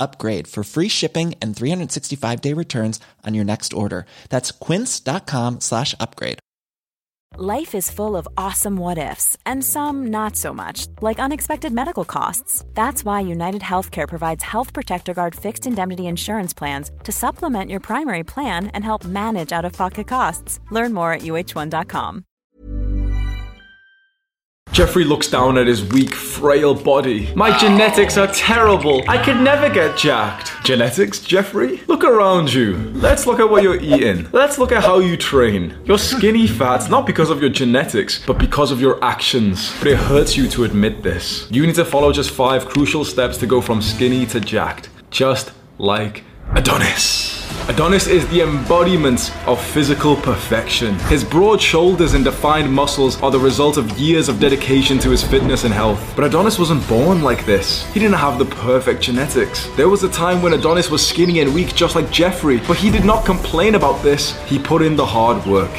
upgrade for free shipping and 365 day returns on your next order. That's quince.com slash upgrade. Life is full of awesome what ifs, and some not so much, like unexpected medical costs. That's why United Healthcare provides Health Protector Guard fixed indemnity insurance plans to supplement your primary plan and help manage out of pocket costs. Learn more at uh1.com. Jeffrey looks down at his weak, frail body. My genetics are terrible. I could never get jacked. Genetics, Jeffrey? Look around you. Let's look at what you're eating. Let's look at how you train. You're skinny fat, not because of your genetics, but because of your actions. But it hurts you to admit this. You need to follow just five crucial steps to go from skinny to jacked. Just like Adonis. Adonis is the embodiment of physical perfection. His broad shoulders and defined muscles are the result of years of dedication to his fitness and health. But Adonis wasn't born like this. He didn't have the perfect genetics. There was a time when Adonis was skinny and weak just like Jeffrey, but he did not complain about this. He put in the hard work.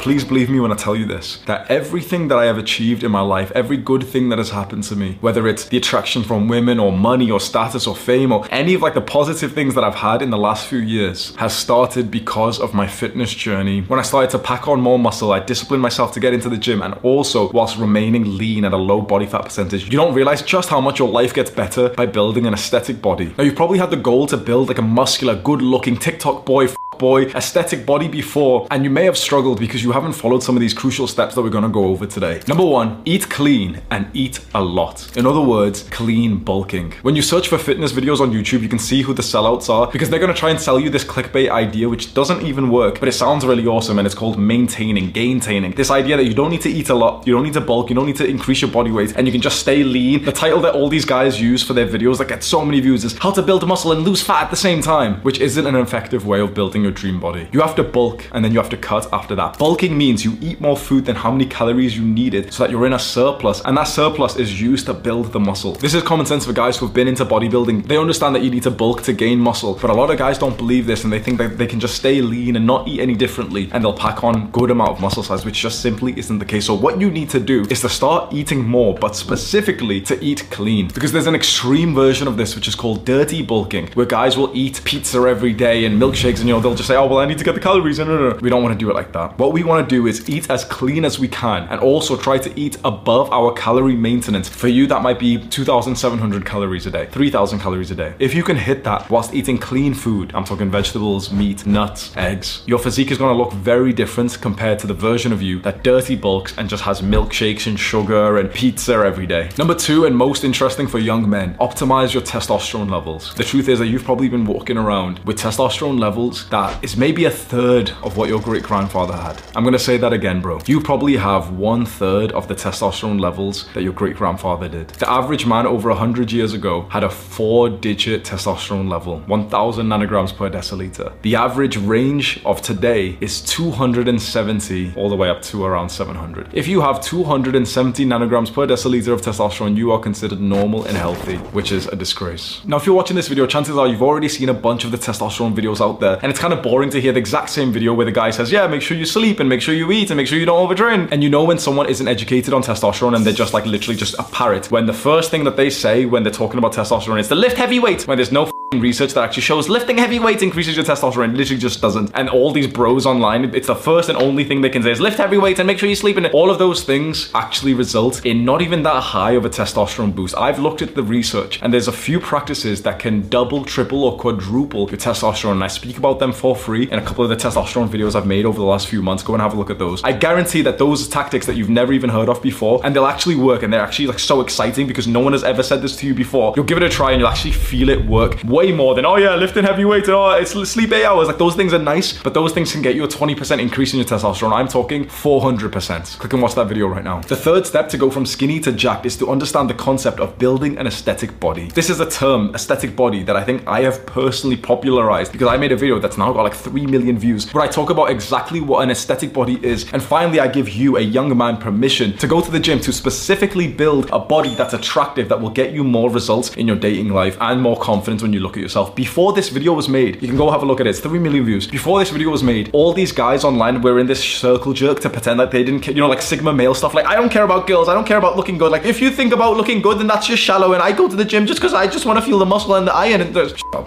Please believe me when I tell you this that everything that I have achieved in my life, every good thing that has happened to me, whether it's the attraction from women or money or status or fame or any of like the positive things that I've had in the last few years, has started because of my fitness journey. When I started to pack on more muscle, I disciplined myself to get into the gym and also whilst remaining lean at a low body fat percentage. You don't realize just how much your life gets better by building an aesthetic body. Now, you've probably had the goal to build like a muscular, good looking TikTok boy boy aesthetic body before, and you may have struggled because you haven't followed some of these crucial steps that we're gonna go over today. Number one, eat clean and eat a lot. In other words, clean bulking. When you search for fitness videos on YouTube, you can see who the sellouts are because they're gonna try and sell you this clickbait idea which doesn't even work, but it sounds really awesome and it's called maintaining, gaintaining. This idea that you don't need to eat a lot, you don't need to bulk, you don't need to increase your body weight, and you can just stay lean. The title that all these guys use for their videos that get so many views is how to build muscle and lose fat at the same time, which isn't an effective way of building your dream body. You have to bulk and then you have to cut after that. Bulking means you eat more food than how many calories you needed so that you're in a surplus, and that surplus is used to build the muscle. This is common sense for guys who have been into bodybuilding. They understand that you need to bulk to gain muscle, but a lot of guys don't believe this and they think that they can just stay lean and not eat any differently and they'll pack on good amount of muscle size, which just simply isn't the case. So what you need to do is to start eating more, but specifically to eat clean. Because there's an extreme version of this which is called dirty bulking, where guys will eat pizza every day and milkshakes and you know they'll just say, oh well I need to get the calories. No, no, no. We don't want to do it like that. What we want to do is eat as clean as we can and also try to eat above our calorie maintenance. For you, that might be 2,700 calories a day, 3,000 calories a day. If you can hit that whilst eating clean food, I'm talking vegetables, meat, nuts, eggs, your physique is going to look very different compared to the version of you that dirty bulks and just has milkshakes and sugar and pizza every day. Number two, and most interesting for young men, optimize your testosterone levels. The truth is that you've probably been walking around with testosterone levels that is maybe a third of what your great grandfather had. I'm gonna say that again, bro. You probably have one third of the testosterone levels that your great grandfather did. The average man over 100 years ago had a four digit testosterone level, 1000 nanograms per deciliter. The average range of today is 270 all the way up to around 700. If you have 270 nanograms per deciliter of testosterone, you are considered normal and healthy, which is a disgrace. Now, if you're watching this video, chances are you've already seen a bunch of the testosterone videos out there, and it's kind of boring to hear the exact same video where the guy says, Yeah, make sure you sleep and make sure you eat and make sure you don't overtrain. And you know when someone isn't educated on testosterone and they're just like literally just a parrot, when the first thing that they say when they're talking about testosterone is to lift heavy weight, when there's no research that actually shows lifting heavy weights increases your testosterone, it literally just doesn't. And all these bros online, it's the first and only thing they can say is lift heavy weights and make sure you sleep. And all of those things actually result in not even that high of a testosterone boost. I've looked at the research and there's a few practices that can double, triple, or quadruple your testosterone. And I speak about them for free in a couple of the testosterone videos I've made over the last few months. Go and have a look at those. I guarantee that those tactics that you've never even heard of before, and they'll actually work, and they're actually like so exciting because no one has ever said this to you before. You'll give it a try and you'll actually feel it work way more than oh yeah, lifting heavy weights, and oh it's sleep eight hours. Like those things are nice, but those things can get you a 20% increase in your testosterone. I'm talking 400%. Click and watch that video right now. The third step to go from skinny to jacked is to understand the concept of building an aesthetic body. This is a term, aesthetic body, that I think I have personally popularized because I made a video that's now got like 3 million views where I talk about exactly what an aesthetic body is. And finally, I give you, a young man, permission to go to the gym to specifically build a body that's attractive that will get you more results in your dating life and more confidence when you look at yourself. Before this video was made, you can go have a look at it. It's 3 million views. Before this video was made, all these guys online were in this circle jerk to pretend like they didn't care, you know, like Sigma male stuff. Like, I don't care about girls. I don't care about looking good. Like, if you think about looking good, then that's just shallow. And I go to the gym just because I just want to feel the muscle and the iron. And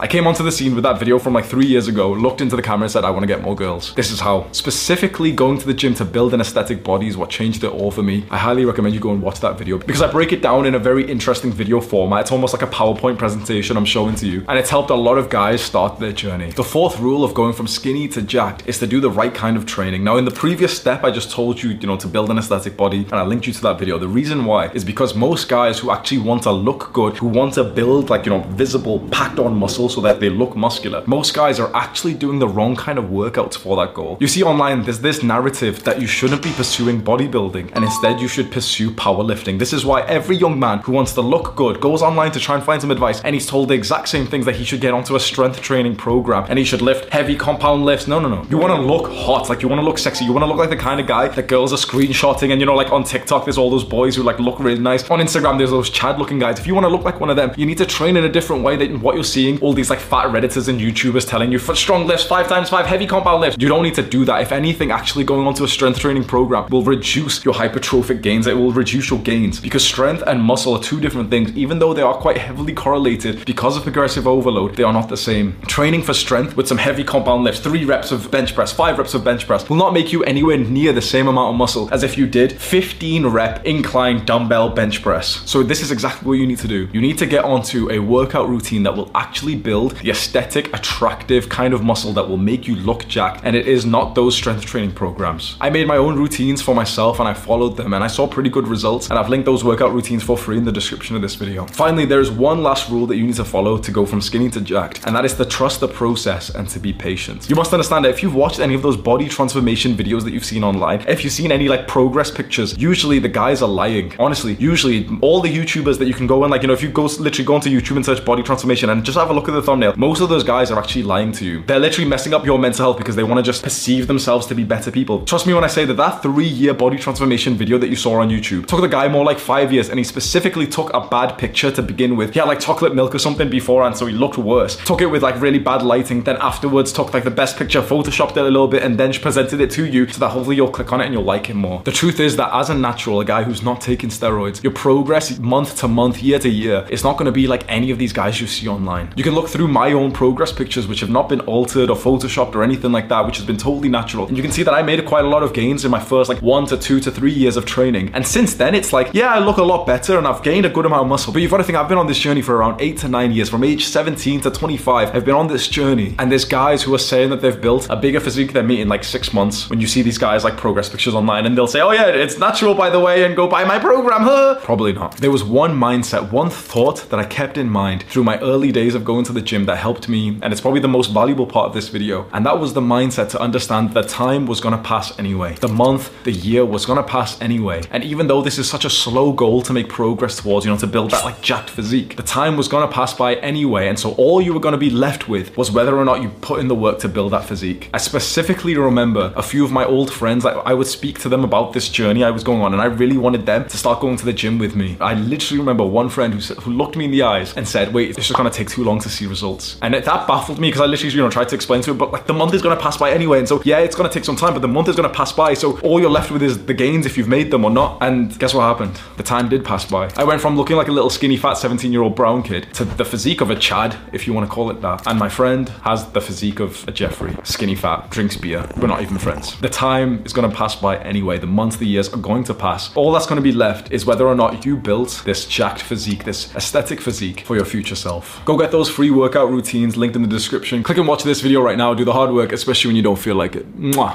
I came onto the scene with that video from like three years ago, looked into the camera and said, I want to get more girls. This is how. Specifically, going to the gym to build an aesthetic body is what changed it all for me. I highly recommend you go and watch that video because I break it down in a very interesting video format. It's almost like a PowerPoint presentation I'm showing to you. And it's helped a lot of guys start their journey. The fourth rule of going from skinny to jacked is to do the right kind of training. Now, in the previous step, I just told you, you know, to build an aesthetic body, and I linked you to that video. The reason why is because most guys who actually want to look good, who want to build like, you know, visible, packed on muscle so that they look muscular, most guys are actually doing the wrong kind of workouts for that goal. You see online, there's this narrative that you shouldn't be pursuing bodybuilding and instead you should pursue powerlifting. This is why every young man who wants to look good goes online to try and find some advice and he's told the exact same things that he should get onto a strength training program and he should lift heavy compound lifts. No, no, no. You want to look hot, like you want to look sexy. You want to look like the kind of guy that girls are screenshotting and you know, like on TikTok, there's all those boys who like look really nice. On Instagram, there's those Chad looking guys. If you want to look like one of them, you need to train in a different way than what you're seeing all these like fat redditors and YouTubers telling you for strong lifts, five times five, heavy compound lifts. You don't need to do that. If anything, actually going onto a strength training program will reduce your hypertrophic gains. It will reduce your gains because strength and muscle are two different things. Even though they are quite heavily correlated because of progressive overload, they are not the same. Training for strength with some heavy compound lifts, three reps of bench press, five reps of bench press, will not make you anywhere near the same amount of muscle as if you did 15 rep incline dumbbell bench press. So this is exactly what you need to do. You need to get onto a workout routine that will actually build the aesthetic, attractive kind of muscle that will make you look jacked. And it is not those strength training programs. I made my own routines for myself and I followed them and I saw pretty good results. And I've linked those workout routines for free in the description of this video. Finally, there's one last rule that you need to follow to go from skinny to jacked, and that is to trust the process and to be patient. You must understand that if you've watched any of those body transformation videos that you've seen online, if you've seen any like progress pictures, usually the guys are lying. Honestly, usually all the YouTubers that you can go and like, you know, if you go literally go onto YouTube and search body transformation and just have a look at the thumbnail, most of those guys are actually lying to you. They're literally messing up your mental health because they want to just perceive themselves to be better people. Trust me when I say that that three year body transformation video that you saw on YouTube took the guy more like five years and he specifically took a bad picture to begin with. He had like chocolate milk or something beforehand, so he looked worse. Took it with like really bad lighting, then afterwards took like the best picture, photoshopped it a little bit, and then presented it to you so that hopefully you'll click on it and you'll like it more. The truth is that as a natural, a guy who's not taking steroids, your progress month to month, year to year, it's not going to be like any of these guys you see online. You can look through my own progress pictures, which have not been altered or photoshopped or anything like that, which has been totally natural. And you can see that I made quite a lot of gains in my first like one to two to three years of training. And since then, it's like, yeah, I look a lot better and I've gained a good amount of muscle. But you've got to think, I've been on this journey for around eight to nine years. From age 17 to 25, I've been on this journey. And there's guys who are saying that they've built a bigger physique than me in like six months. When you see these guys like progress pictures online and they'll say, oh yeah, it's natural by the way, and go buy my program, huh? Probably not. There was one mindset, one thought that I kept in mind through my early days of going to the gym that helped me. And it's probably the most valuable part of this video. And that was the mindset to understand that time was gonna pass anyway. The month, the year was gonna pass anyway. And even though this is such a slow goal to make progress towards, you know, to build that like jacked physique, the time was gonna pass by anyway. And so all you were gonna be left with was whether or not you put in the work to build that physique. I specifically remember a few of my old friends, like I would speak to them about this journey I was going on, and I really wanted them to start going to the gym with me. I literally remember one friend who, who looked me in the eyes and said, wait, it's just gonna take too long to see results. And it, that baffled me because I literally, you know, tried to explain to him, but like the month is gonna pass by anyway. And so, yeah, it's gonna take some time, but the month is gonna pass by. So all you're left with is the gains if you've made them or not. And guess what happened? The time did pass by. I went from looking like a little skinny, fat 17 year old brown kid to the physique of a Chad, if you wanna call it that. And my friend has the physique of a Jeffrey, skinny, fat, drinks beer. We're not even friends. The time is gonna pass by anyway. The months, the years are going to pass. All that's gonna be left is whether or not you built this jacked physique, this aesthetic physique for your future self. Go get those free workout routines linked in the description. Click and watch this this video right now. Do the hard work, especially when you don't feel like it. Mwah.